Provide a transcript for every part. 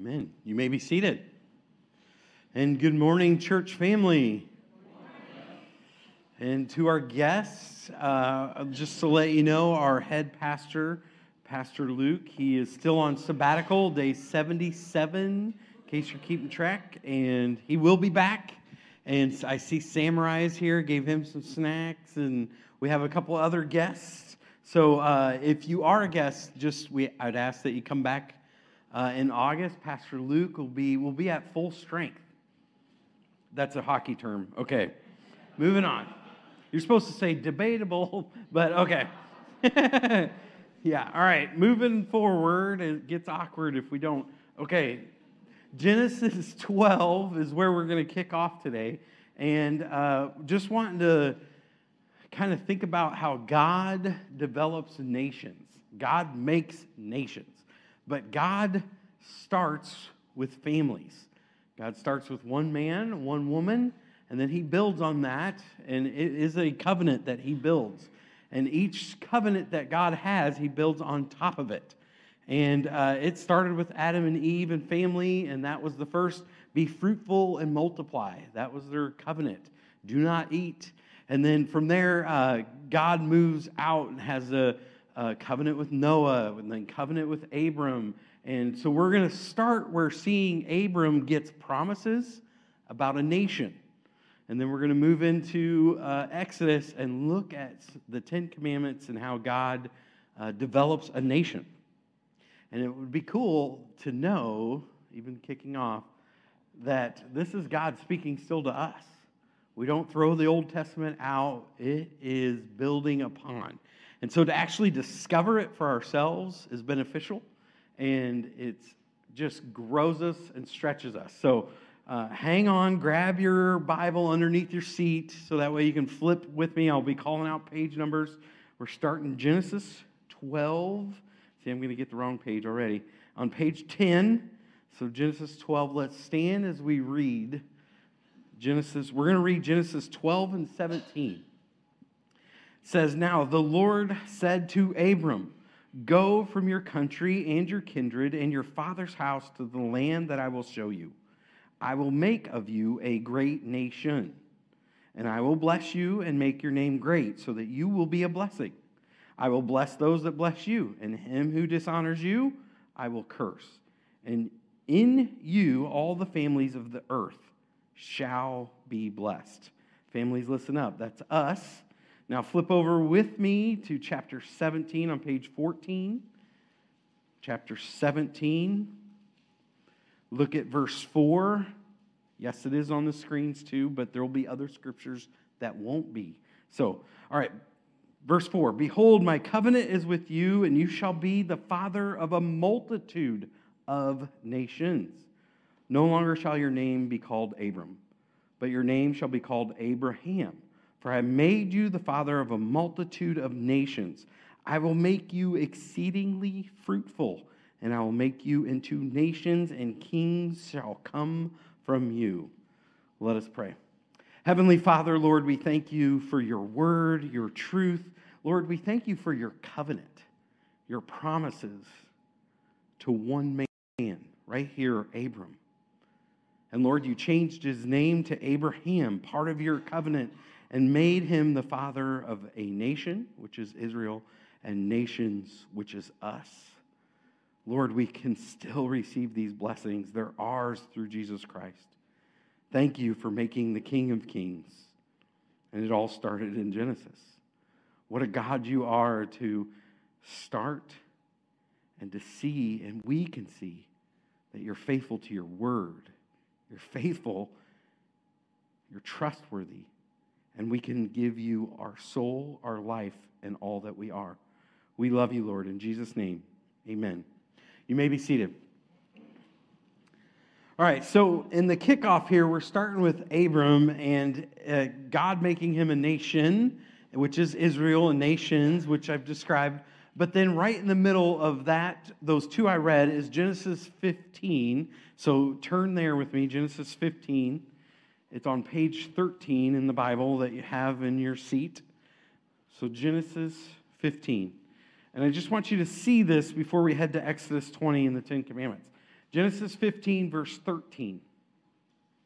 Amen. You may be seated. And good morning, church family. And to our guests, uh, just to let you know, our head pastor, Pastor Luke, he is still on sabbatical, day 77, in case you're keeping track, and he will be back. And I see Samurai is here, gave him some snacks, and we have a couple other guests. So uh, if you are a guest, just we, I'd ask that you come back uh, in August, Pastor Luke will be, will be at full strength. That's a hockey term. Okay, moving on. You're supposed to say debatable, but okay. yeah, all right, moving forward. It gets awkward if we don't. Okay, Genesis 12 is where we're going to kick off today. And uh, just wanting to kind of think about how God develops nations, God makes nations. But God starts with families. God starts with one man, one woman, and then he builds on that, and it is a covenant that he builds. And each covenant that God has, he builds on top of it. And uh, it started with Adam and Eve and family, and that was the first be fruitful and multiply. That was their covenant. Do not eat. And then from there, uh, God moves out and has a, uh, covenant with Noah, and then covenant with Abram. And so we're going to start where seeing Abram gets promises about a nation. And then we're going to move into uh, Exodus and look at the Ten Commandments and how God uh, develops a nation. And it would be cool to know, even kicking off, that this is God speaking still to us. We don't throw the Old Testament out, it is building upon. And so to actually discover it for ourselves is beneficial and it just grows us and stretches us. So uh, hang on, grab your Bible underneath your seat so that way you can flip with me. I'll be calling out page numbers. We're starting Genesis 12. See, I'm going to get the wrong page already. On page 10, so Genesis 12, let's stand as we read Genesis. We're going to read Genesis 12 and 17 says, Now the Lord said to Abram, Go from your country and your kindred and your father's house to the land that I will show you. I will make of you a great nation, and I will bless you and make your name great, so that you will be a blessing. I will bless those that bless you, and him who dishonors you, I will curse. And in you all the families of the earth shall be blessed. Families, listen up. That's us now, flip over with me to chapter 17 on page 14. Chapter 17. Look at verse 4. Yes, it is on the screens too, but there will be other scriptures that won't be. So, all right, verse 4 Behold, my covenant is with you, and you shall be the father of a multitude of nations. No longer shall your name be called Abram, but your name shall be called Abraham for I made you the father of a multitude of nations. I will make you exceedingly fruitful, and I will make you into nations, and kings shall come from you. Let us pray. Heavenly Father, Lord, we thank you for your word, your truth. Lord, we thank you for your covenant, your promises to one man, right here, Abram. And Lord, you changed his name to Abraham, part of your covenant and made him the father of a nation, which is Israel, and nations, which is us. Lord, we can still receive these blessings. They're ours through Jesus Christ. Thank you for making the King of Kings. And it all started in Genesis. What a God you are to start and to see, and we can see that you're faithful to your word. You're faithful, you're trustworthy, and we can give you our soul, our life, and all that we are. We love you, Lord. In Jesus' name, amen. You may be seated. All right, so in the kickoff here, we're starting with Abram and uh, God making him a nation, which is Israel, and nations, which I've described. But then, right in the middle of that, those two I read, is Genesis 15. So turn there with me, Genesis 15. It's on page 13 in the Bible that you have in your seat. So, Genesis 15. And I just want you to see this before we head to Exodus 20 and the Ten Commandments. Genesis 15, verse 13.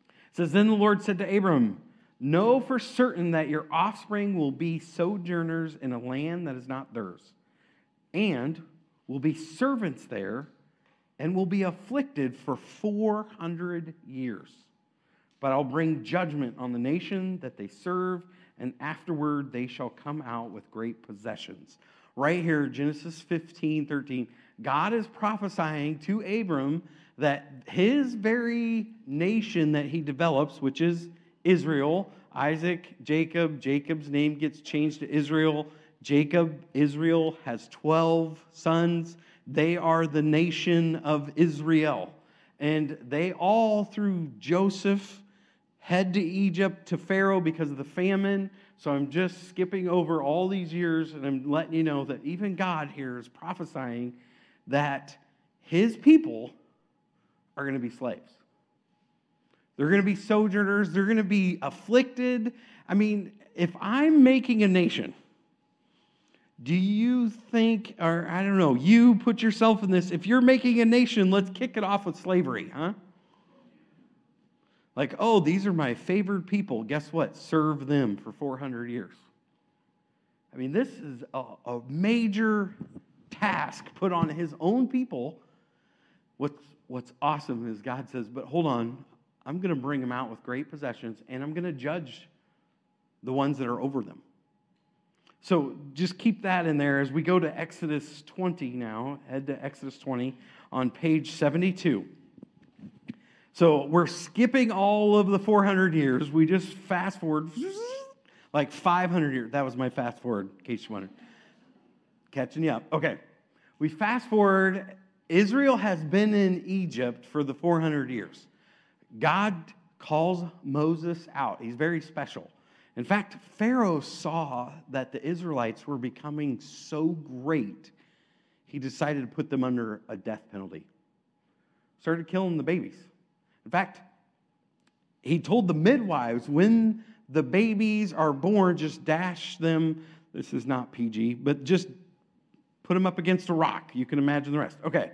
It says, Then the Lord said to Abram, Know for certain that your offspring will be sojourners in a land that is not theirs, and will be servants there, and will be afflicted for 400 years. But I'll bring judgment on the nation that they serve, and afterward they shall come out with great possessions. Right here, Genesis 15, 13, God is prophesying to Abram that his very nation that he develops, which is Israel, Isaac, Jacob, Jacob's name gets changed to Israel. Jacob, Israel, has 12 sons. They are the nation of Israel. And they all, through Joseph, head to Egypt to Pharaoh because of the famine. So I'm just skipping over all these years and I'm letting you know that even God here is prophesying that his people are going to be slaves. They're going to be sojourners. They're going to be afflicted. I mean, if I'm making a nation, do you think, or I don't know, you put yourself in this, if you're making a nation, let's kick it off with slavery, huh? Like, oh, these are my favored people. Guess what? Serve them for 400 years. I mean, this is a, a major task put on his own people. What's, what's awesome is God says, but hold on, I'm going to bring them out with great possessions, and I'm going to judge the ones that are over them. So just keep that in there as we go to Exodus 20 now. Head to Exodus 20 on page 72. So we're skipping all of the 400 years. We just fast forward like 500 years. That was my fast forward, in case you wondered. Catching you up. Okay. We fast forward. Israel has been in Egypt for the 400 years. God calls Moses out. He's very special. In fact, Pharaoh saw that the Israelites were becoming so great, he decided to put them under a death penalty. Started killing the babies. In fact, he told the midwives when the babies are born, just dash them. This is not PG, but just put them up against a rock. You can imagine the rest. Okay.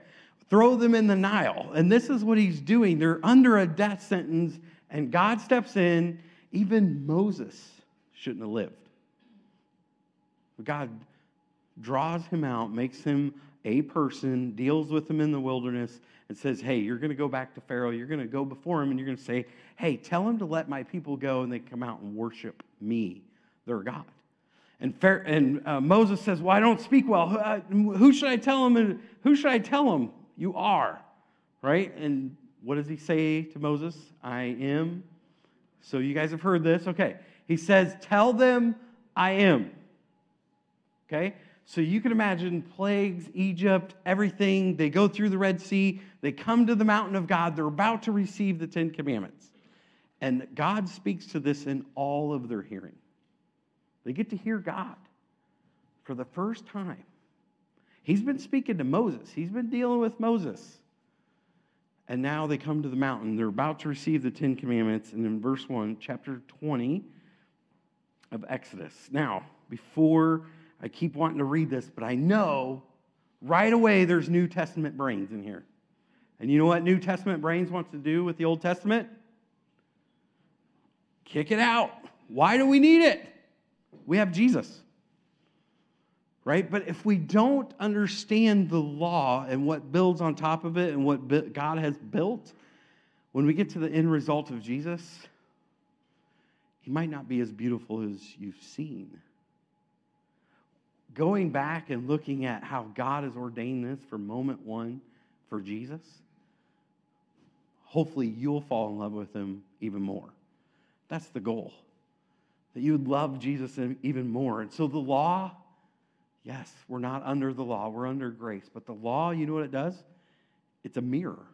Throw them in the Nile. And this is what he's doing. They're under a death sentence, and God steps in. Even Moses shouldn't have lived. God draws him out, makes him a person, deals with him in the wilderness, and says, Hey, you're going to go back to Pharaoh. You're going to go before him, and you're going to say, Hey, tell him to let my people go, and they come out and worship me, their God. And, Pharaoh, and uh, Moses says, Well, I don't speak well. Who, uh, who should I tell him? And who should I tell him? You are, right? And what does he say to Moses? I am. So you guys have heard this. Okay. He says, Tell them I am. Okay? So you can imagine plagues, Egypt, everything. They go through the Red Sea. They come to the mountain of God. They're about to receive the Ten Commandments. And God speaks to this in all of their hearing. They get to hear God for the first time. He's been speaking to Moses, he's been dealing with Moses. And now they come to the mountain. They're about to receive the Ten Commandments. And in verse 1, chapter 20 of Exodus. Now, before I keep wanting to read this, but I know right away there's New Testament brains in here. And you know what New Testament brains wants to do with the Old Testament? Kick it out. Why do we need it? We have Jesus. Right? But if we don't understand the law and what builds on top of it and what God has built, when we get to the end result of Jesus, he might not be as beautiful as you've seen going back and looking at how God has ordained this for moment one for Jesus, hopefully you'll fall in love with him even more. That's the goal. That you would love Jesus even more. And so the law, yes, we're not under the law, we're under grace. But the law, you know what it does? It's a mirror,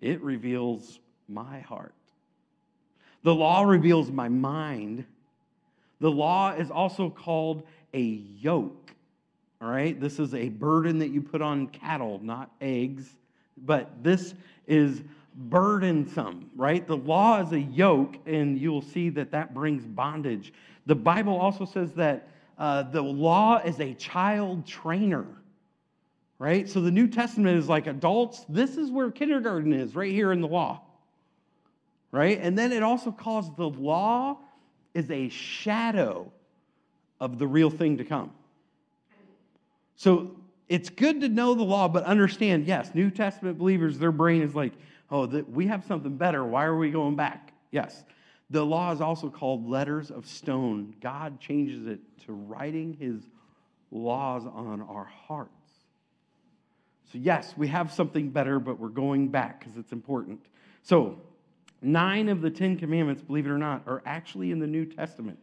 it reveals my heart. The law reveals my mind. The law is also called a yoke. All right, this is a burden that you put on cattle, not eggs, but this is burdensome, right? The law is a yoke, and you'll see that that brings bondage. The Bible also says that uh, the law is a child trainer, right? So the New Testament is like adults. This is where kindergarten is, right here in the law, right? And then it also calls the law is a shadow of the real thing to come. So it's good to know the law, but understand yes, New Testament believers, their brain is like, oh, we have something better. Why are we going back? Yes. The law is also called letters of stone. God changes it to writing his laws on our hearts. So, yes, we have something better, but we're going back because it's important. So, nine of the Ten Commandments, believe it or not, are actually in the New Testament.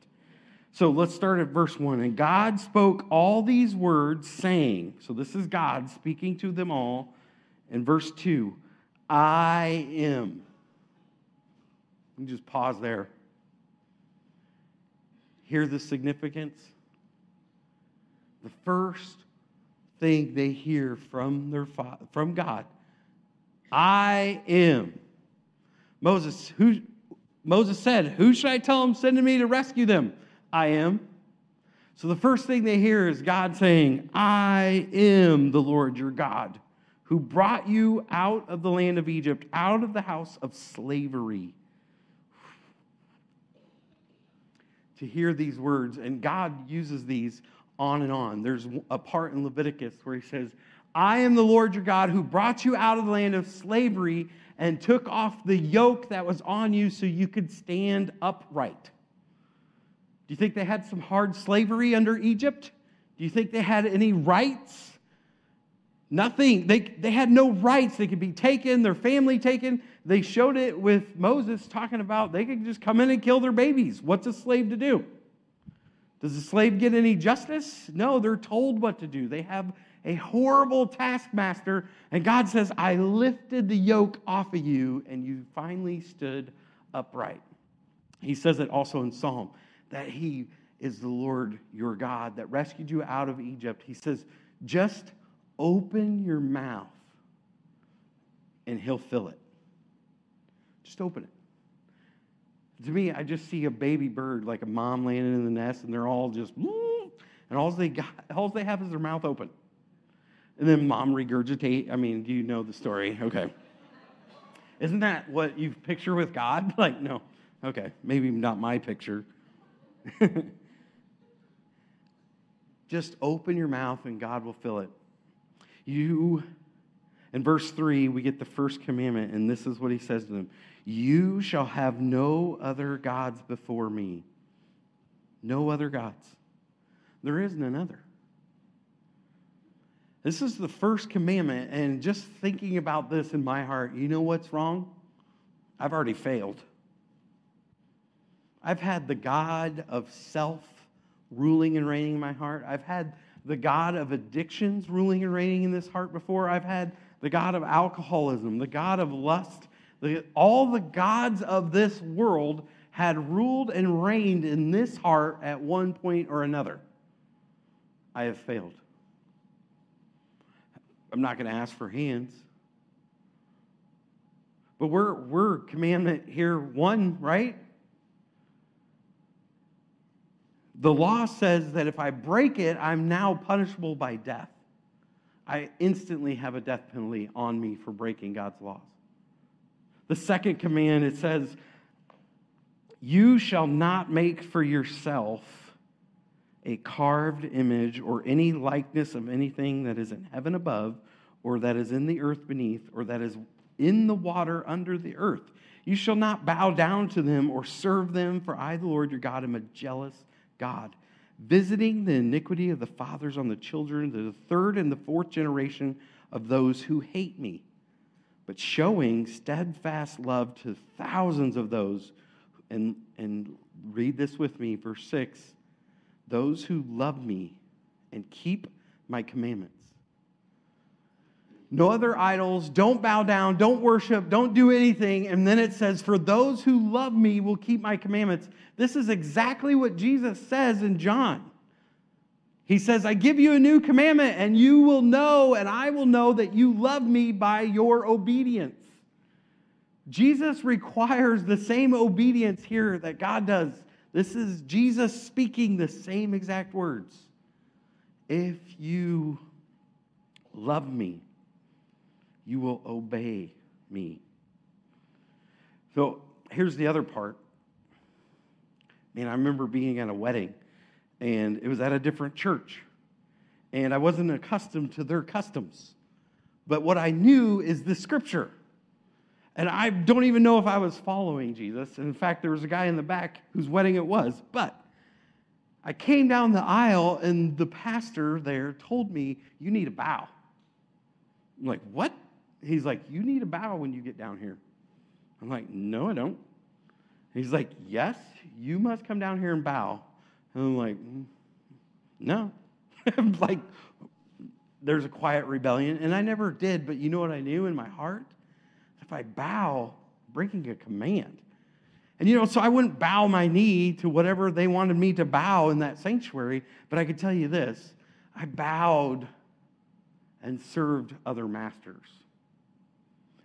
So let's start at verse 1. And God spoke all these words, saying, So this is God speaking to them all. In verse 2, I am. You just pause there. Hear the significance? The first thing they hear from, their from God I am. Moses, who, Moses said, Who should I tell them sending me to rescue them? I am. So the first thing they hear is God saying, I am the Lord your God, who brought you out of the land of Egypt, out of the house of slavery. To hear these words, and God uses these on and on. There's a part in Leviticus where he says, I am the Lord your God who brought you out of the land of slavery and took off the yoke that was on you so you could stand upright. Do you think they had some hard slavery under Egypt? Do you think they had any rights? Nothing. They, they had no rights. They could be taken, their family taken. They showed it with Moses talking about they could just come in and kill their babies. What's a slave to do? Does a slave get any justice? No, they're told what to do. They have a horrible taskmaster, and God says, I lifted the yoke off of you, and you finally stood upright. He says it also in Psalm that He is the Lord your God that rescued you out of Egypt. He says, just open your mouth and He'll fill it. Just open it. To me, I just see a baby bird like a mom landing in the nest, and they're all just, and all they got, all they have is their mouth open. And then mom regurgitate. I mean, do you know the story? Okay. Isn't that what you picture with God? Like, no. Okay, maybe not my picture. Just open your mouth and God will fill it. You, in verse 3, we get the first commandment, and this is what he says to them You shall have no other gods before me. No other gods. There isn't another. This is the first commandment, and just thinking about this in my heart, you know what's wrong? I've already failed. I've had the God of self ruling and reigning in my heart. I've had the God of addictions ruling and reigning in this heart before. I've had the God of alcoholism, the God of lust. The, all the gods of this world had ruled and reigned in this heart at one point or another. I have failed. I'm not going to ask for hands. But we're, we're commandment here one, right? The law says that if I break it, I'm now punishable by death. I instantly have a death penalty on me for breaking God's laws. The second command, it says, You shall not make for yourself a carved image or any likeness of anything that is in heaven above, or that is in the earth beneath, or that is in the water under the earth. You shall not bow down to them or serve them, for I, the Lord your God, am a jealous God, visiting the iniquity of the fathers on the children, to the third and the fourth generation of those who hate me, but showing steadfast love to thousands of those. And, and read this with me, verse 6 those who love me and keep my commandments. No other idols, don't bow down, don't worship, don't do anything. And then it says, For those who love me will keep my commandments. This is exactly what Jesus says in John. He says, I give you a new commandment, and you will know, and I will know that you love me by your obedience. Jesus requires the same obedience here that God does. This is Jesus speaking the same exact words. If you love me. You will obey me. So here's the other part. Man, I remember being at a wedding, and it was at a different church. And I wasn't accustomed to their customs. But what I knew is the scripture. And I don't even know if I was following Jesus. In fact, there was a guy in the back whose wedding it was. But I came down the aisle, and the pastor there told me, You need a bow. I'm like, What? He's like, You need a bow when you get down here. I'm like, No, I don't. He's like, Yes, you must come down here and bow. And I'm like, mm, No. I'm like, there's a quiet rebellion. And I never did, but you know what I knew in my heart? If I bow, breaking a command. And you know, so I wouldn't bow my knee to whatever they wanted me to bow in that sanctuary, but I could tell you this I bowed and served other masters.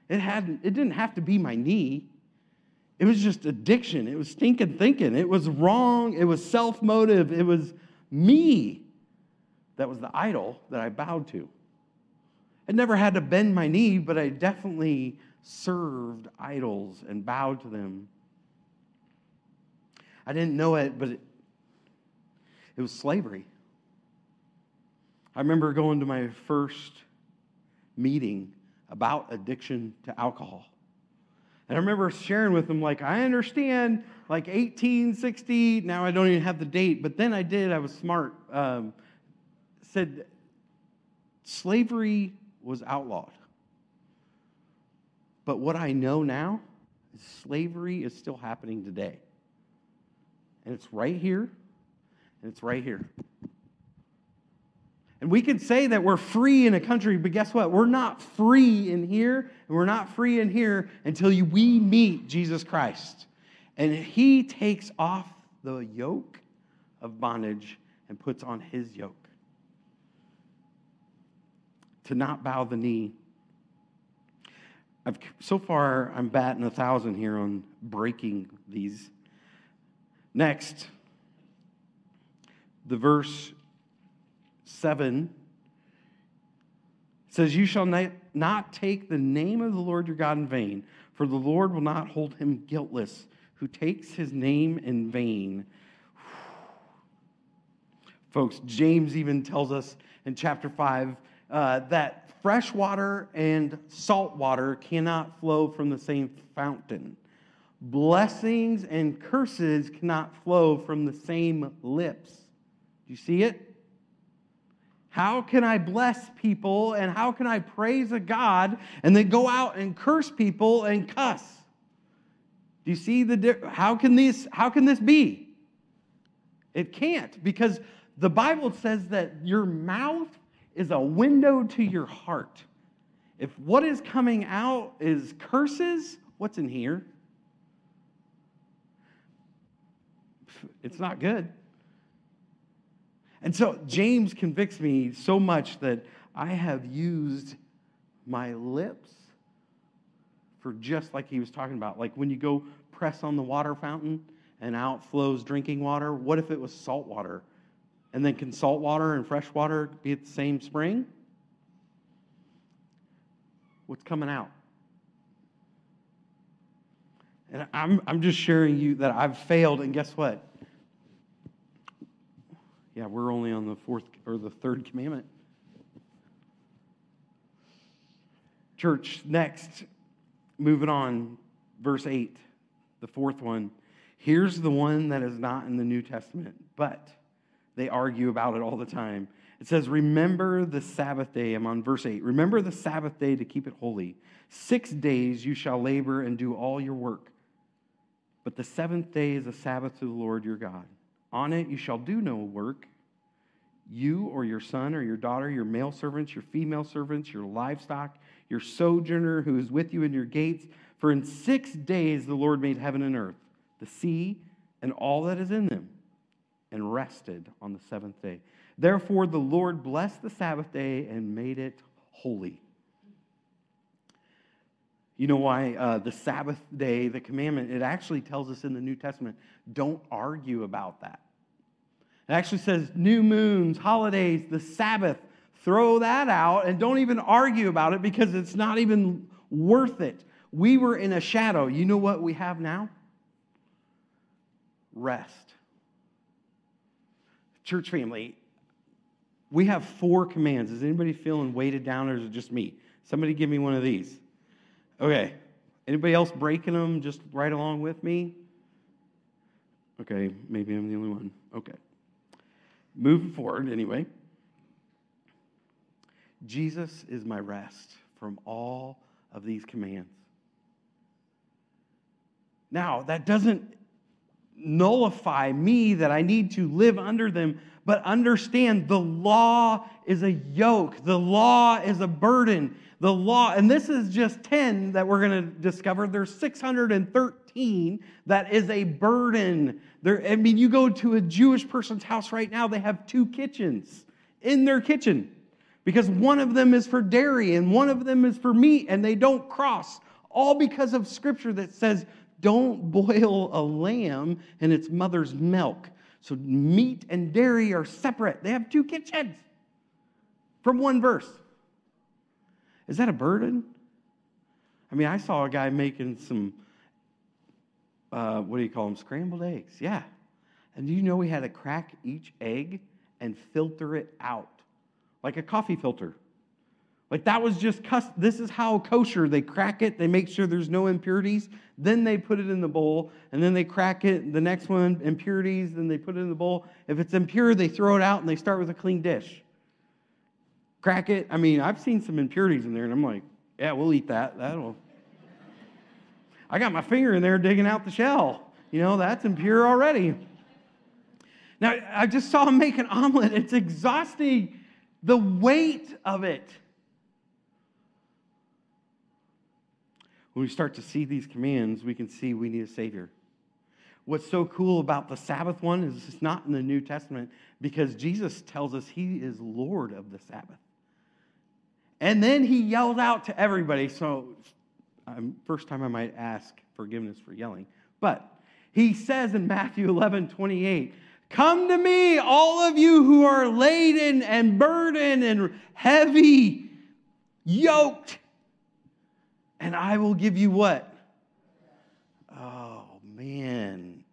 It, hadn't, it didn't have to be my knee. It was just addiction. It was stinking thinking. It was wrong. It was self motive. It was me that was the idol that I bowed to. I never had to bend my knee, but I definitely served idols and bowed to them I didn't know it, but it, it was slavery. I remember going to my first meeting about addiction to alcohol. And I remember sharing with them, like, I understand, like 1860, now I don't even have the date, but then I did, I was smart. Um, said slavery was outlawed. But what I know now is slavery is still happening today. And it's right here, and it's right here. We could say that we're free in a country, but guess what? We're not free in here, and we're not free in here until you, we meet Jesus Christ. And he takes off the yoke of bondage and puts on his yoke. To not bow the knee. I've, so far, I'm batting a thousand here on breaking these Next, the verse 7 says, You shall not take the name of the Lord your God in vain, for the Lord will not hold him guiltless who takes his name in vain. Folks, James even tells us in chapter 5 uh, that fresh water and salt water cannot flow from the same fountain blessings and curses cannot flow from the same lips. Do you see it? How can I bless people and how can I praise a God and then go out and curse people and cuss? Do you see the how can this how can this be? It can't because the Bible says that your mouth is a window to your heart. If what is coming out is curses, what's in here? it's not good. And so James convicts me so much that I have used my lips for just like he was talking about. Like when you go press on the water fountain and out flows drinking water, what if it was salt water? And then can salt water and fresh water be at the same spring? What's coming out? And I'm, I'm just sharing you that I've failed, and guess what? Yeah, we're only on the fourth or the third commandment. Church, next, moving on, verse 8, the fourth one. Here's the one that is not in the New Testament, but they argue about it all the time. It says, Remember the Sabbath day. I'm on verse 8. Remember the Sabbath day to keep it holy. Six days you shall labor and do all your work. But the seventh day is a Sabbath to the Lord your God. On it you shall do no work, you or your son or your daughter, your male servants, your female servants, your livestock, your sojourner who is with you in your gates. For in six days the Lord made heaven and earth, the sea, and all that is in them, and rested on the seventh day. Therefore the Lord blessed the Sabbath day and made it holy. You know why uh, the Sabbath day, the commandment, it actually tells us in the New Testament don't argue about that. It actually says new moons, holidays, the Sabbath, throw that out and don't even argue about it because it's not even worth it. We were in a shadow. You know what we have now? Rest. Church family, we have four commands. Is anybody feeling weighted down or is it just me? Somebody give me one of these. Okay. Anybody else breaking them just right along with me? Okay, maybe I'm the only one. Okay. Moving forward, anyway. Jesus is my rest from all of these commands. Now, that doesn't nullify me that I need to live under them, but understand the law is a yoke, the law is a burden. The law, and this is just 10 that we're going to discover. There's 613 that is a burden. There, I mean, you go to a Jewish person's house right now, they have two kitchens in their kitchen because one of them is for dairy and one of them is for meat, and they don't cross. All because of scripture that says, don't boil a lamb in its mother's milk. So meat and dairy are separate. They have two kitchens from one verse. Is that a burden? I mean, I saw a guy making some, uh, what do you call them, scrambled eggs. Yeah. And do you know we had to crack each egg and filter it out like a coffee filter? Like that was just, this is how kosher. They crack it, they make sure there's no impurities, then they put it in the bowl, and then they crack it. The next one, impurities, then they put it in the bowl. If it's impure, they throw it out and they start with a clean dish crack it. I mean, I've seen some impurities in there, and I'm like, yeah, we'll eat that. That'll. I got my finger in there digging out the shell. You know, that's impure already. Now, I just saw him make an omelet. It's exhausting the weight of it. When we start to see these commands, we can see we need a Savior. What's so cool about the Sabbath one is it's not in the New Testament because Jesus tells us he is Lord of the Sabbath. And then he yelled out to everybody. So, um, first time I might ask forgiveness for yelling. But he says in Matthew 11 28, Come to me, all of you who are laden and burdened and heavy, yoked, and I will give you what? Oh, man.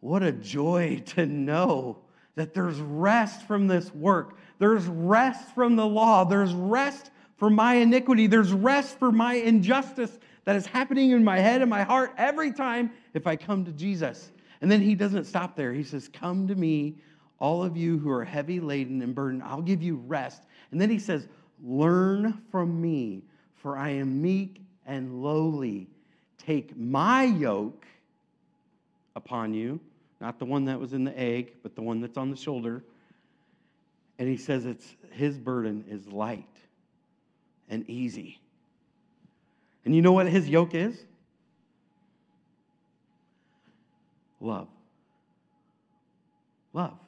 What a joy to know that there's rest from this work. There's rest from the law. There's rest for my iniquity. There's rest for my injustice that is happening in my head and my heart every time if I come to Jesus. And then he doesn't stop there. He says, Come to me, all of you who are heavy laden and burdened. I'll give you rest. And then he says, Learn from me, for I am meek and lowly. Take my yoke upon you, not the one that was in the egg, but the one that's on the shoulder and he says it's his burden is light and easy. And you know what his yoke is? Love. Love.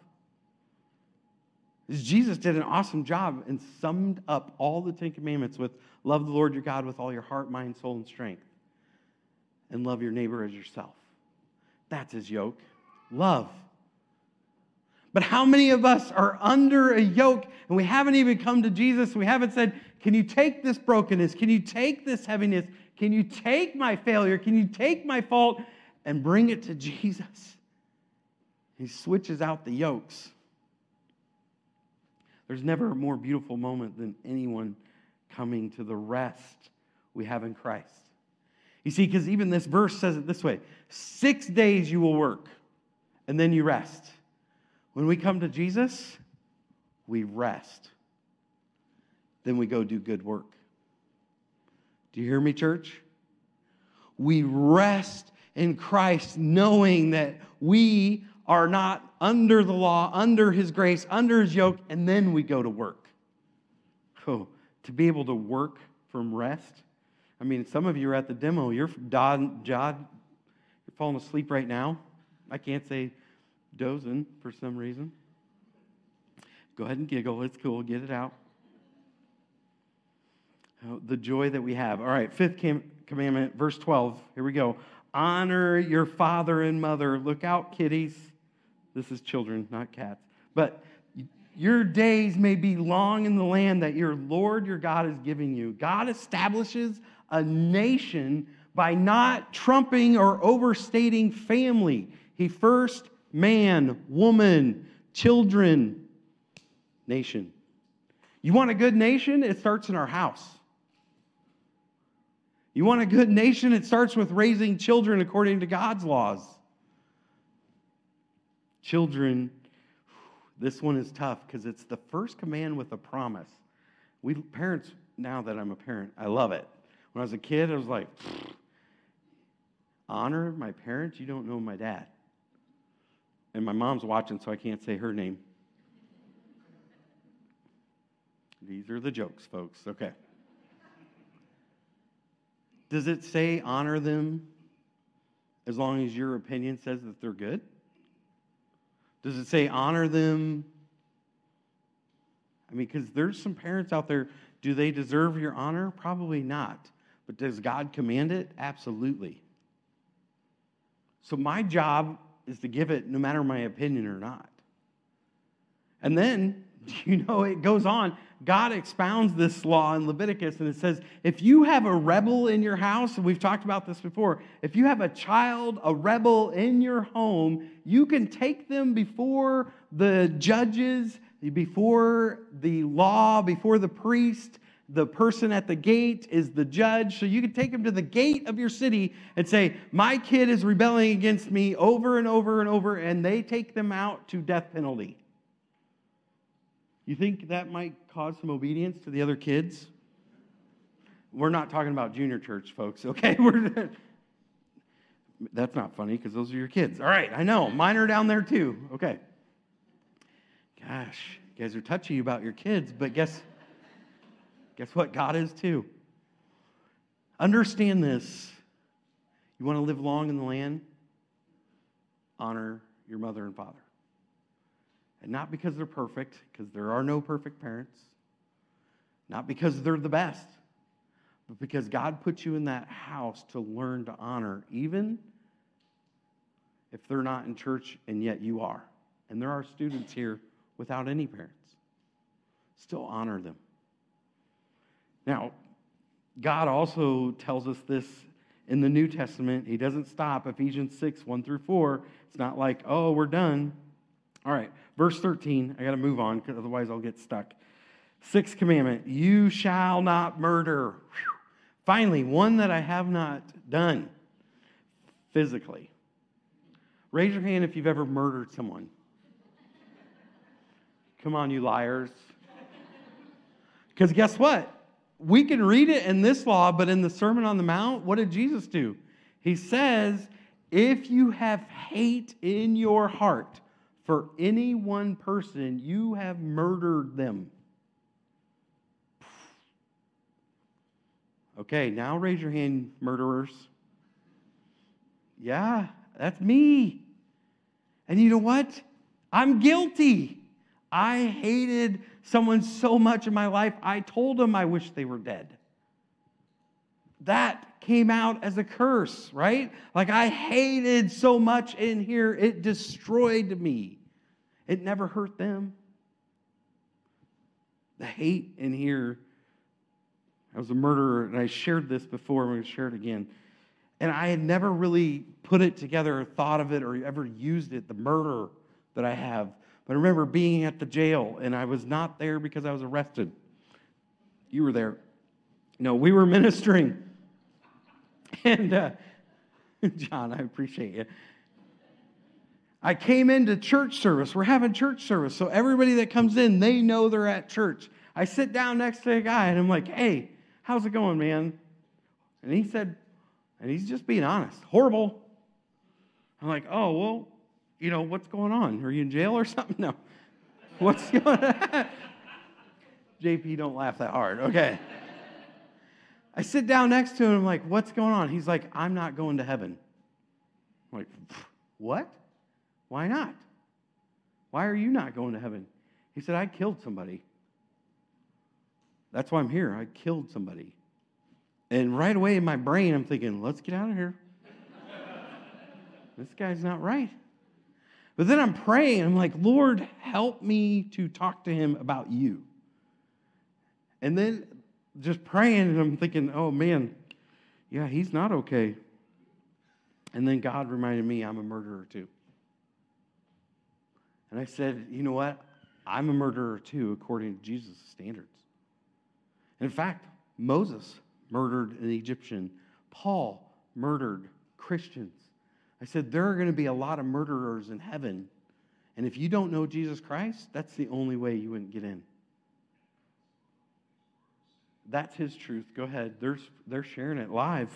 Jesus did an awesome job and summed up all the Ten Commandments with love the Lord your God with all your heart, mind, soul, and strength, and love your neighbor as yourself. That's his yoke. Love. But how many of us are under a yoke and we haven't even come to Jesus? We haven't said, Can you take this brokenness? Can you take this heaviness? Can you take my failure? Can you take my fault and bring it to Jesus? He switches out the yokes. There's never a more beautiful moment than anyone coming to the rest we have in Christ. You see, because even this verse says it this way six days you will work, and then you rest. When we come to Jesus, we rest. Then we go do good work. Do you hear me, church? We rest in Christ, knowing that we are not under the law, under his grace, under his yoke, and then we go to work. Oh, to be able to work from rest. I mean, some of you are at the demo. You're Jod, Jod, you're falling asleep right now. I can't say dozing for some reason. Go ahead and giggle. It's cool. Get it out. Oh, the joy that we have. All right, fifth commandment, verse 12. Here we go. Honor your father and mother. Look out, kiddies. This is children, not cats. But your days may be long in the land that your Lord your God is giving you. God establishes a nation by not trumping or overstating family. He first man, woman, children, nation. You want a good nation? It starts in our house. You want a good nation? It starts with raising children according to God's laws. Children, this one is tough because it's the first command with a promise. We parents, now that I'm a parent, I love it. When I was a kid, I was like, honor my parents, you don't know my dad. And my mom's watching, so I can't say her name. These are the jokes, folks. Okay. Does it say honor them as long as your opinion says that they're good? Does it say honor them? I mean, because there's some parents out there, do they deserve your honor? Probably not. But does God command it? Absolutely. So my job is to give it no matter my opinion or not. And then, you know, it goes on. God expounds this law in Leviticus, and it says if you have a rebel in your house, and we've talked about this before, if you have a child, a rebel in your home, you can take them before the judges, before the law, before the priest. The person at the gate is the judge. So you can take them to the gate of your city and say, My kid is rebelling against me over and over and over, and they take them out to death penalty. You think that might cause some obedience to the other kids? We're not talking about junior church, folks, okay? We're, that's not funny because those are your kids. All right, I know. Mine are down there too. Okay. Gosh, you guys are touchy about your kids, but guess, guess what? God is too. Understand this. You want to live long in the land? Honor your mother and father. And not because they're perfect, because there are no perfect parents, not because they're the best, but because God put you in that house to learn to honor, even if they're not in church and yet you are. And there are students here without any parents. Still honor them. Now, God also tells us this in the New Testament. He doesn't stop. Ephesians 6, 1 through 4. It's not like, oh, we're done. All right, verse 13. I got to move on because otherwise I'll get stuck. Sixth commandment you shall not murder. Whew. Finally, one that I have not done physically. Raise your hand if you've ever murdered someone. Come on, you liars. Because guess what? We can read it in this law, but in the Sermon on the Mount, what did Jesus do? He says, if you have hate in your heart, for any one person, you have murdered them. Okay, now raise your hand, murderers. Yeah, that's me. And you know what? I'm guilty. I hated someone so much in my life, I told them I wish they were dead. That came out as a curse, right? Like I hated so much in here, it destroyed me. It never hurt them. The hate in here. I was a murderer, and I shared this before. I'm going to share it again. And I had never really put it together or thought of it or ever used it, the murder that I have. But I remember being at the jail, and I was not there because I was arrested. You were there. No, we were ministering. And uh, John, I appreciate you. I came into church service. We're having church service. So everybody that comes in, they know they're at church. I sit down next to a guy and I'm like, hey, how's it going, man? And he said, and he's just being honest, horrible. I'm like, oh, well, you know, what's going on? Are you in jail or something? No. What's going on? JP, don't laugh that hard. Okay. I sit down next to him. I'm like, what's going on? He's like, I'm not going to heaven. I'm like, what? Why not? Why are you not going to heaven? He said, I killed somebody. That's why I'm here. I killed somebody. And right away in my brain, I'm thinking, let's get out of here. this guy's not right. But then I'm praying, I'm like, Lord, help me to talk to him about you. And then just praying, and I'm thinking, oh man, yeah, he's not okay. And then God reminded me I'm a murderer too. And I said, you know what? I'm a murderer too, according to Jesus' standards. In fact, Moses murdered an Egyptian, Paul murdered Christians. I said, there are going to be a lot of murderers in heaven. And if you don't know Jesus Christ, that's the only way you wouldn't get in. That's his truth. Go ahead. They're, they're sharing it live.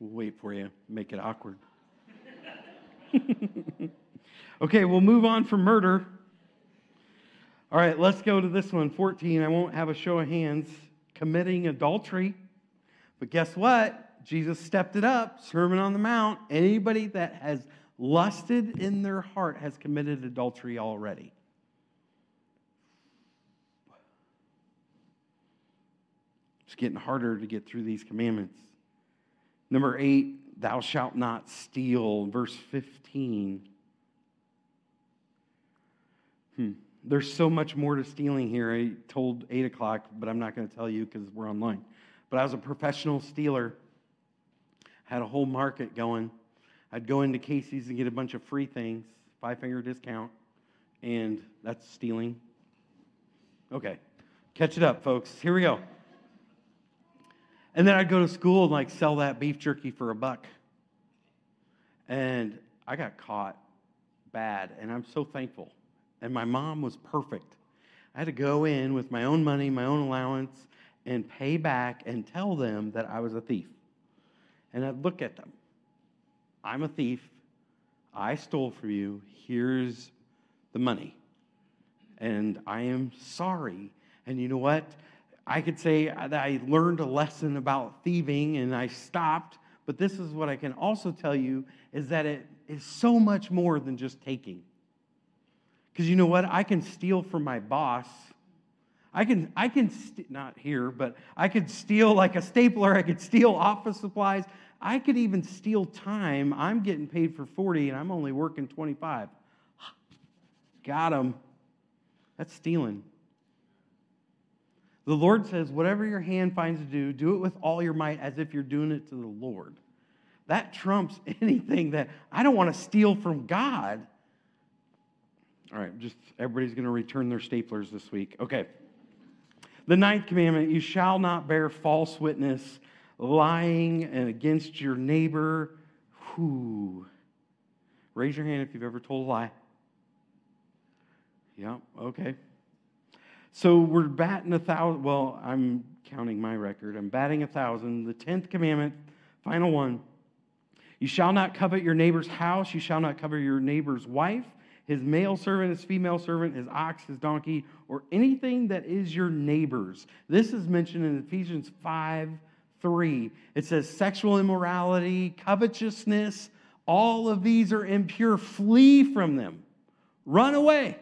We'll wait for you, make it awkward. okay, we'll move on from murder. All right, let's go to this one 14. I won't have a show of hands. Committing adultery. But guess what? Jesus stepped it up. Sermon on the Mount. Anybody that has lusted in their heart has committed adultery already. It's getting harder to get through these commandments. Number eight, thou shalt not steal. Verse 15. Hmm. There's so much more to stealing here. I told 8 o'clock, but I'm not going to tell you because we're online. But I was a professional stealer, had a whole market going. I'd go into Casey's and get a bunch of free things, five finger discount, and that's stealing. Okay, catch it up, folks. Here we go. And then I'd go to school and like sell that beef jerky for a buck. And I got caught bad, and I'm so thankful. And my mom was perfect. I had to go in with my own money, my own allowance, and pay back and tell them that I was a thief. And I'd look at them. I'm a thief. I stole from you. Here's the money. And I am sorry. And you know what? I could say that I learned a lesson about thieving and I stopped, but this is what I can also tell you is that it is so much more than just taking. Because you know what? I can steal from my boss. I can, I can st- not here, but I could steal like a stapler. I could steal office supplies. I could even steal time. I'm getting paid for 40 and I'm only working 25. Got him. That's stealing. The Lord says, whatever your hand finds to do, do it with all your might as if you're doing it to the Lord. That trumps anything that I don't want to steal from God. All right, just everybody's going to return their staplers this week. Okay. The ninth commandment you shall not bear false witness, lying against your neighbor. Who? Raise your hand if you've ever told a lie. Yeah, okay. So we're batting a thousand. Well, I'm counting my record. I'm batting a thousand. The tenth commandment, final one. You shall not covet your neighbor's house. You shall not covet your neighbor's wife, his male servant, his female servant, his ox, his donkey, or anything that is your neighbor's. This is mentioned in Ephesians 5 3. It says sexual immorality, covetousness, all of these are impure. Flee from them. Run away.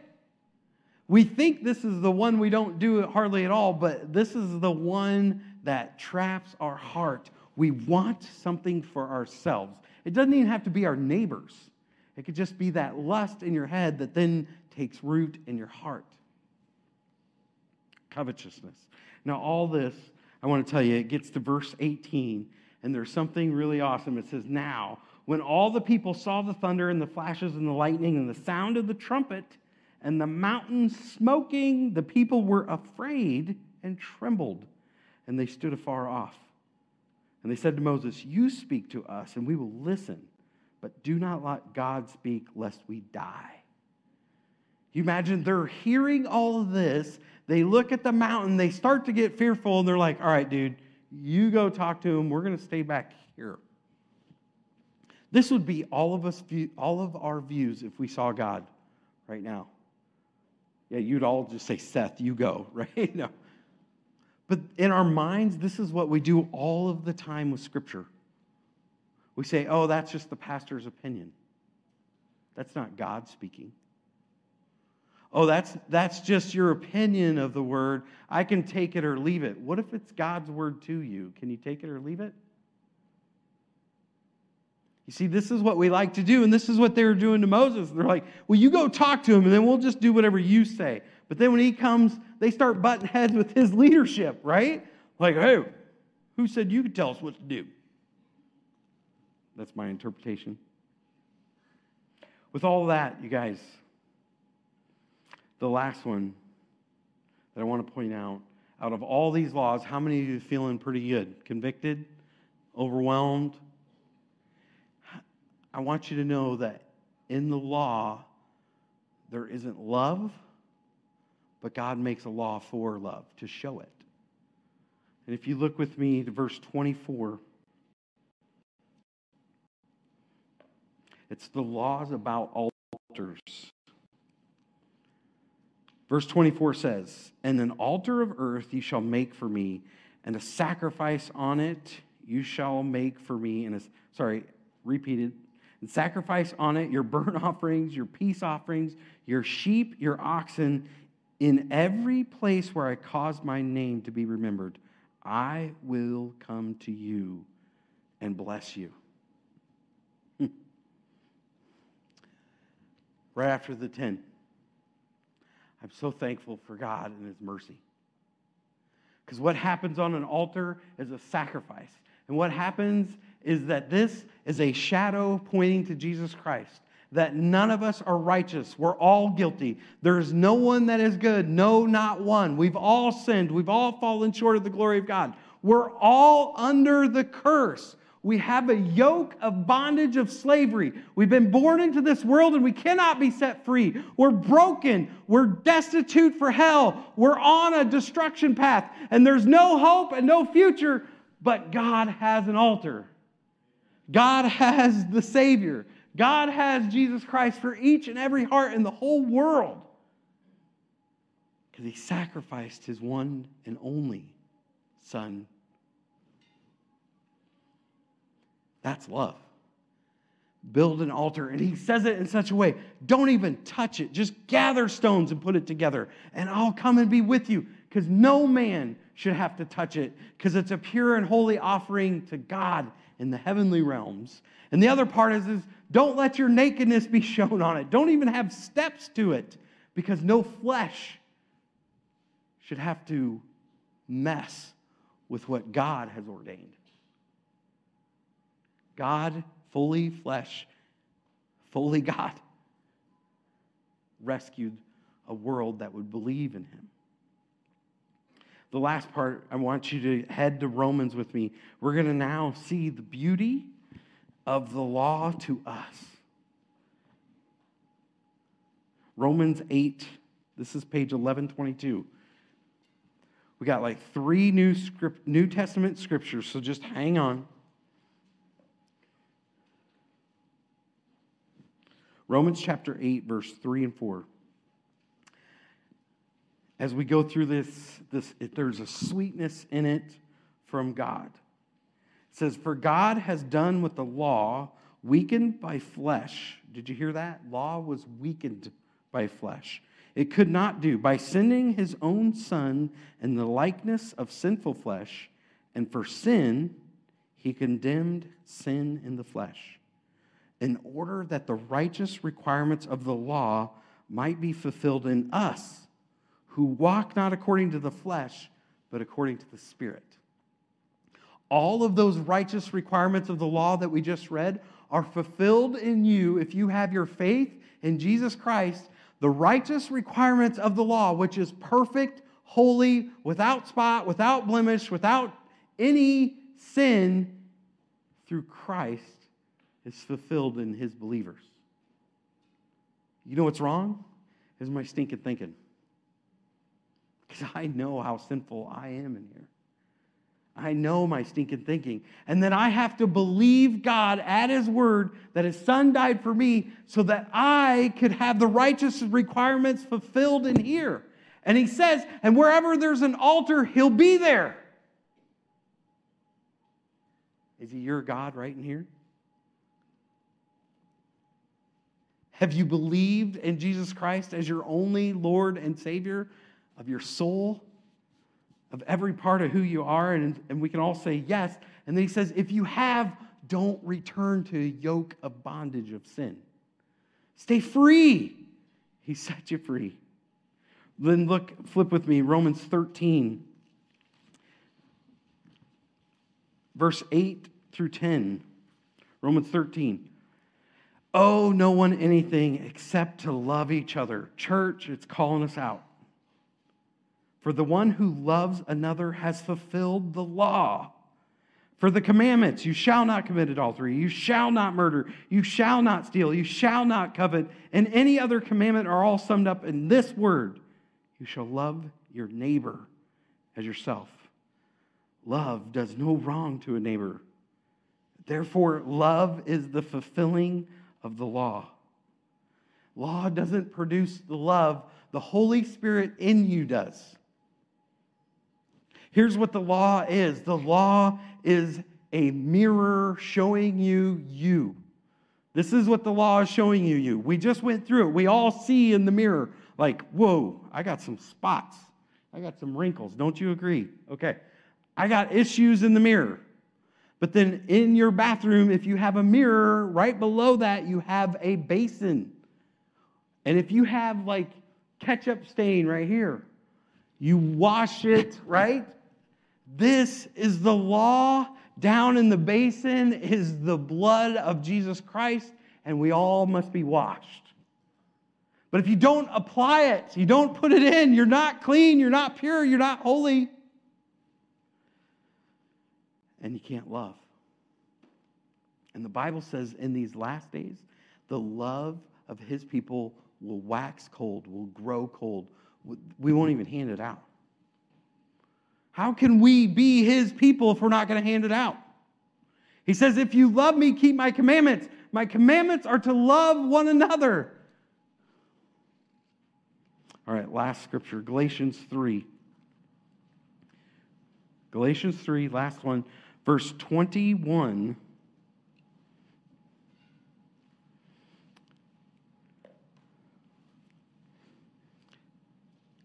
We think this is the one we don't do hardly at all, but this is the one that traps our heart. We want something for ourselves. It doesn't even have to be our neighbors, it could just be that lust in your head that then takes root in your heart. Covetousness. Now, all this, I want to tell you, it gets to verse 18, and there's something really awesome. It says, Now, when all the people saw the thunder and the flashes and the lightning and the sound of the trumpet, and the mountain smoking, the people were afraid and trembled, and they stood afar off. And they said to Moses, You speak to us, and we will listen, but do not let God speak, lest we die. You imagine they're hearing all of this. They look at the mountain, they start to get fearful, and they're like, All right, dude, you go talk to him. We're going to stay back here. This would be all of us, all of our views if we saw God right now yeah, you'd all just say, Seth, you go, right? no. But in our minds, this is what we do all of the time with Scripture. We say, oh, that's just the pastor's opinion. That's not God speaking. Oh, that's, that's just your opinion of the word. I can take it or leave it. What if it's God's word to you? Can you take it or leave it? You see, this is what we like to do, and this is what they were doing to Moses. They're like, well, you go talk to him, and then we'll just do whatever you say. But then when he comes, they start butting heads with his leadership, right? Like, hey, who said you could tell us what to do? That's my interpretation. With all that, you guys, the last one that I want to point out out of all these laws, how many of you are feeling pretty good? Convicted? Overwhelmed? I want you to know that in the law, there isn't love, but God makes a law for love to show it. And if you look with me to verse 24, it's the laws about altars. Verse 24 says, And an altar of earth you shall make for me, and a sacrifice on it you shall make for me. And a, sorry, repeated. And sacrifice on it your burnt offerings, your peace offerings, your sheep, your oxen, in every place where I cause my name to be remembered. I will come to you and bless you. Right after the 10. I'm so thankful for God and His mercy. Because what happens on an altar is a sacrifice. And what happens is that this is a shadow pointing to Jesus Christ. That none of us are righteous. We're all guilty. There's no one that is good. No, not one. We've all sinned. We've all fallen short of the glory of God. We're all under the curse. We have a yoke of bondage of slavery. We've been born into this world and we cannot be set free. We're broken. We're destitute for hell. We're on a destruction path. And there's no hope and no future, but God has an altar. God has the Savior. God has Jesus Christ for each and every heart in the whole world. Because he sacrificed his one and only Son That's love. Build an altar. And he says it in such a way don't even touch it. Just gather stones and put it together, and I'll come and be with you. Because no man should have to touch it, because it's a pure and holy offering to God in the heavenly realms. And the other part is, is don't let your nakedness be shown on it. Don't even have steps to it, because no flesh should have to mess with what God has ordained. God, fully flesh, fully God, rescued a world that would believe in him. The last part, I want you to head to Romans with me. We're going to now see the beauty of the law to us. Romans 8, this is page 1122. We got like three new, script, new Testament scriptures, so just hang on. Romans chapter 8, verse 3 and 4. As we go through this, this there's a sweetness in it from God. It says, For God has done with the law, weakened by flesh. Did you hear that? Law was weakened by flesh. It could not do. By sending his own son in the likeness of sinful flesh, and for sin, he condemned sin in the flesh in order that the righteous requirements of the law might be fulfilled in us who walk not according to the flesh, but according to the Spirit. All of those righteous requirements of the law that we just read are fulfilled in you if you have your faith in Jesus Christ. The righteous requirements of the law, which is perfect, holy, without spot, without blemish, without any sin, through Christ is fulfilled in his believers. You know what's wrong? Is my stinking thinking. Because I know how sinful I am in here. I know my stinking thinking. And then I have to believe God at His word that His Son died for me so that I could have the righteous requirements fulfilled in here. And He says, and wherever there's an altar, He'll be there. Is He your God right in here? Have you believed in Jesus Christ as your only Lord and Savior of your soul, of every part of who you are? And, and we can all say yes. And then he says, if you have, don't return to a yoke of bondage of sin. Stay free. He set you free. Then look, flip with me, Romans 13, verse 8 through 10. Romans 13. Oh, no one anything except to love each other. Church, it's calling us out. For the one who loves another has fulfilled the law. For the commandments, you shall not commit adultery, you shall not murder, you shall not steal, you shall not covet, and any other commandment are all summed up in this word you shall love your neighbor as yourself. Love does no wrong to a neighbor. Therefore, love is the fulfilling of the law. Law doesn't produce the love, the Holy Spirit in you does. Here's what the law is the law is a mirror showing you you. This is what the law is showing you you. We just went through it. We all see in the mirror, like, whoa, I got some spots. I got some wrinkles. Don't you agree? Okay. I got issues in the mirror. But then in your bathroom, if you have a mirror, right below that, you have a basin. And if you have like ketchup stain right here, you wash it, right? This is the law. Down in the basin is the blood of Jesus Christ, and we all must be washed. But if you don't apply it, you don't put it in, you're not clean, you're not pure, you're not holy, and you can't love. And the Bible says in these last days, the love of his people will wax cold, will grow cold. We won't even hand it out. How can we be his people if we're not going to hand it out? He says, If you love me, keep my commandments. My commandments are to love one another. All right, last scripture, Galatians 3. Galatians 3, last one, verse 21.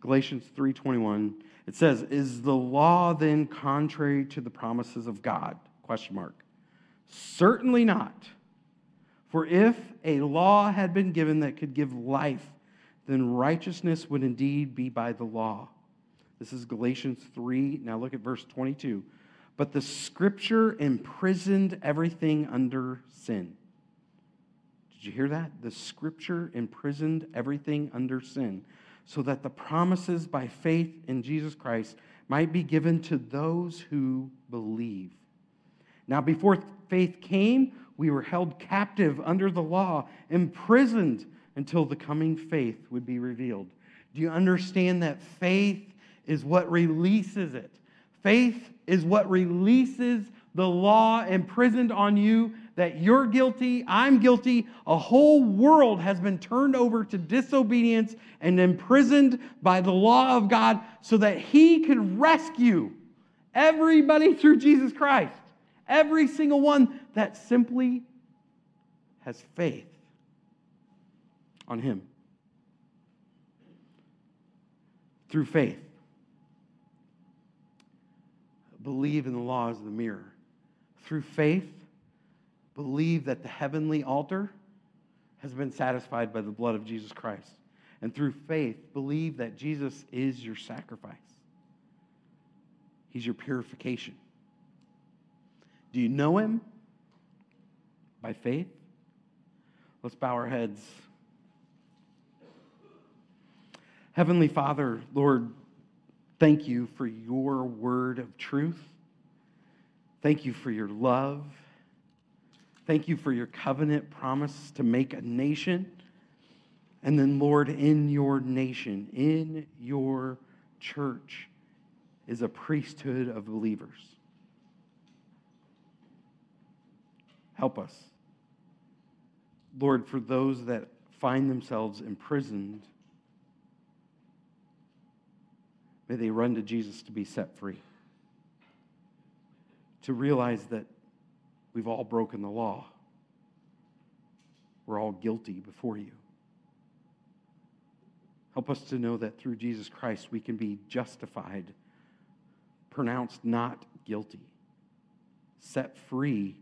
Galatians 3:21 it says, Is the law then contrary to the promises of God? Question mark. Certainly not. For if a law had been given that could give life, then righteousness would indeed be by the law. This is Galatians 3. Now look at verse 22. But the scripture imprisoned everything under sin. Did you hear that? The scripture imprisoned everything under sin so that the promises by faith in Jesus Christ might be given to those who believe. Now, before faith came, we were held captive under the law, imprisoned until the coming faith would be revealed. Do you understand that faith is what releases it? Faith is what releases the law imprisoned on you that you're guilty, I'm guilty. A whole world has been turned over to disobedience and imprisoned by the law of God so that He could rescue everybody through Jesus Christ. Every single one that simply has faith on Him. Through faith. Believe in the laws of the mirror. Through faith, believe that the heavenly altar has been satisfied by the blood of Jesus Christ. And through faith, believe that Jesus is your sacrifice. He's your purification. Do you know him? By faith? Let's bow our heads. Heavenly Father, Lord, thank you for your word of truth. Thank you for your love Thank you for your covenant promise to make a nation. And then, Lord, in your nation, in your church, is a priesthood of believers. Help us. Lord, for those that find themselves imprisoned, may they run to Jesus to be set free. To realize that We've all broken the law. We're all guilty before you. Help us to know that through Jesus Christ we can be justified, pronounced not guilty, set free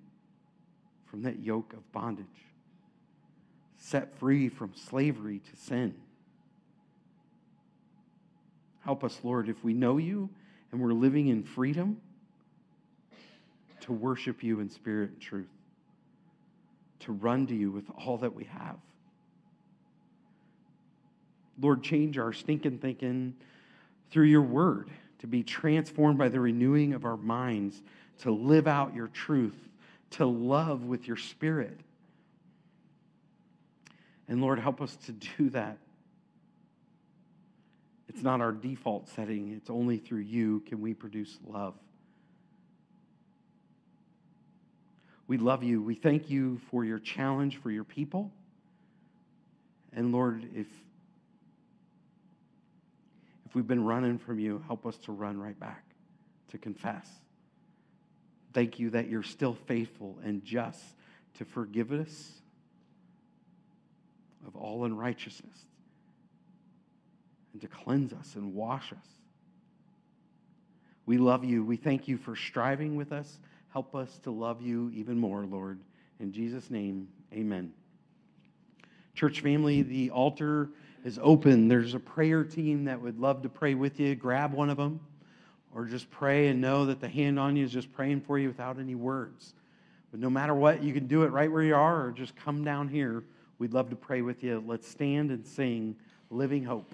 from that yoke of bondage, set free from slavery to sin. Help us, Lord, if we know you and we're living in freedom, to worship you in spirit and truth, to run to you with all that we have. Lord, change our stinking thinking through your word, to be transformed by the renewing of our minds, to live out your truth, to love with your spirit. And Lord, help us to do that. It's not our default setting, it's only through you can we produce love. We love you. We thank you for your challenge for your people. And Lord, if if we've been running from you, help us to run right back, to confess. Thank you that you're still faithful and just to forgive us of all unrighteousness and to cleanse us and wash us. We love you. We thank you for striving with us. Help us to love you even more, Lord. In Jesus' name, amen. Church family, the altar is open. There's a prayer team that would love to pray with you. Grab one of them or just pray and know that the hand on you is just praying for you without any words. But no matter what, you can do it right where you are or just come down here. We'd love to pray with you. Let's stand and sing Living Hope.